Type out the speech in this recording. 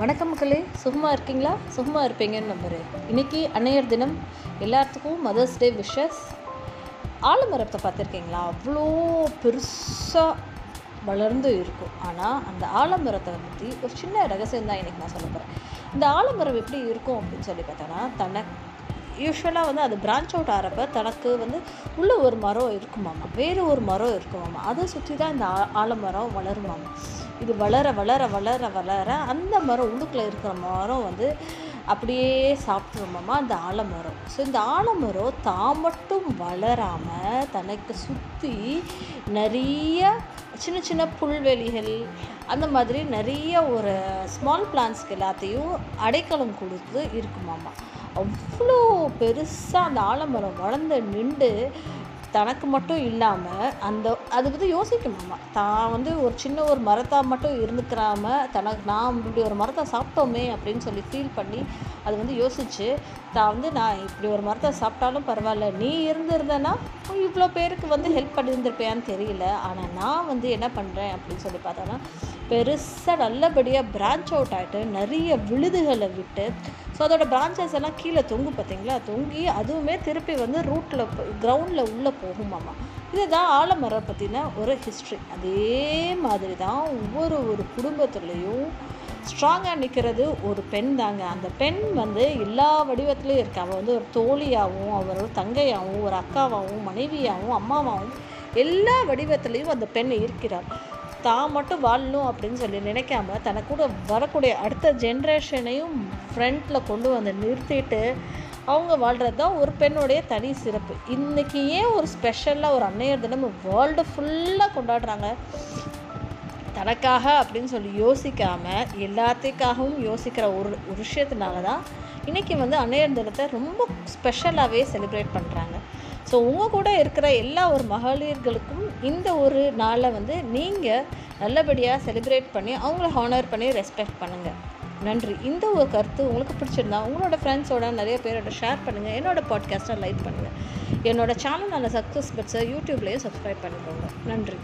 வணக்கம் மக்களே. சுகமாக இருக்கீங்களா? சுகமாக இருப்பீங்கன்னு நம்புகிறேன் இன்றைக்கி அன்னையர் தினம். எல்லாத்துக்கும் மதர்ஸ் டே விஷஸ் ஆலமரத்தை பார்த்துருக்கீங்களா? அவ்வளோ பெருசாக வளர்ந்து இருக்கும். ஆனால் அந்த ஆலமரத்தை பற்றி ஒரு சின்ன ரகசியம் தான் இன்றைக்கி நான் சொல்ல போகிறேன் இந்த ஆலமரம் எப்படி இருக்கும் அப்படின்னு சொல்லி பார்த்தோன்னா தனக்கு யூஸ்வலாக வந்து அது பிரான்ச் அவுட் ஆகிறப்ப தனக்கு வந்து உள்ளே ஒரு மரம் இருக்குமாமா. வேறு ஒரு மரம் இருக்குமாமா. அதை சுற்றி தான் இந்த ஆ ஆலமரம் வளருமாமா. இது வளர வளர வளர வளர அந்த மரம் உள்ளுக்குள்ளே இருக்கிற மரம் வந்து அப்படியே சாப்பிட்ருமாமா அந்த ஆலமரம். ஸோ இந்த ஆலமரம் தான் மட்டும் வளராமல் தனக்கு சுற்றி நிறைய சின்ன சின்ன புல்வெளிகள் அந்த மாதிரி நிறைய ஒரு ஸ்மால் பிளான்ஸ்க்கு எல்லாத்தையும் அடைக்கலம் கொடுத்து இருக்குமாமா அவ்வளோ பெருசாக அந்த ஆலமரம் வளர்ந்து நின்று தனக்கு மட்டும் இல்லாமல் அந்த அது வந்து யோசிக்கணுமா தான் வந்து ஒரு சின்ன ஒரு மரத்தாக மட்டும் இருந்துக்கிறாம தனக்கு நான் இப்படி ஒரு மரத்தை சாப்பிட்டோமே அப்படின்னு சொல்லி ஃபீல் பண்ணி அது வந்து யோசிச்சு தான் வந்து நான் இப்படி ஒரு மரத்தை சாப்பிட்டாலும் பரவாயில்ல. நீ இருந்திருந்தேன்னா இவ்வளோ பேருக்கு வந்து ஹெல்ப் பண்ணியிருந்திருப்பேன்னு தெரியல. ஆனால் நான் வந்து என்ன பண்ணுறேன் அப்படின்னு சொல்லி பார்த்தோன்னா பெருசாக நல்லபடியாக பிரான்ச் அவுட் ஆகிட்டு நிறைய விழுதுகளை விட்டு ஸோ அதோட பிரான்ச்சஸ் எல்லாம் கீழே தொங்கும் பார்த்தீங்களா? தொங்கி அதுவுமே திருப்பி வந்து ரூட்டில் கிரவுண்டில் உள்ளே போகுமாமா இதுதான் ஆலமரம் பற்றின ஒரு ஹிஸ்ட்ரி அதே மாதிரி தான் ஒவ்வொரு ஒரு குடும்பத்துலேயும் ஸ்ட்ராங்காக நிற்கிறது ஒரு பெண் தாங்க. அந்த பெண் வந்து எல்லா வடிவத்துலேயும் இருக்கு. அவள் வந்து ஒரு தோழியாகவும் அவர் ஒரு தங்கையாகவும் ஒரு அக்காவாகவும் மனைவியாகவும் அம்மாவாகவும் எல்லா வடிவத்துலேயும் அந்த பெண் இருக்கிறார் தான் மட்டும் வாழணும் அப்படின்னு சொல்லி நினைக்காம தனக்கு கூட வரக்கூடிய அடுத்த ஜென்ரேஷனையும் ஃப்ரண்ட்டில் கொண்டு வந்து நிறுத்திட்டு அவங்க வாழ்கிறது தான் ஒரு பெண்ணுடைய தனி சிறப்பு. இன்றைக்கி ஏன் ஒரு ஸ்பெஷலாக ஒரு அன்னையர் தினம் வேர்ல்டு ஃபுல்லாக கொண்டாடுறாங்க? தனக்காக அப்படின்னு சொல்லி யோசிக்காமல் எல்லாத்துக்காகவும் யோசிக்கிற ஒரு ஒரு விஷயத்தினால தான் இன்றைக்கி வந்து அன்னையர் தினத்தை ரொம்ப ஸ்பெஷலாகவே செலிப்ரேட் பண்ணுறாங்க ஸோ உங்கள் கூட இருக்கிற எல்லா ஒரு மகளிர்களுக்கும் இந்த ஒரு நாளை வந்து நீங்கள் நல்லபடியாக செலிப்ரேட் பண்ணி அவங்கள ஹானர் பண்ணி ரெஸ்பெக்ட் பண்ணுங்கள் நன்றி. இந்த ஒரு கருத்து உங்களுக்கு பிடிச்சிருந்தா உங்களோட ஃப்ரெண்ட்ஸோட நிறைய பேரோட ஷேர் பண்ணுங்கள் என்னோடய பாட்காஸ்ட்டை லைக் பண்ணுங்கள் என்னோடய சேனல் நல்ல சக்ஸஸ் பட்ஸை யூடியூப்லேயும் சப்ஸ்கிரைப் பண்ணிக்கோங்க. நன்றி.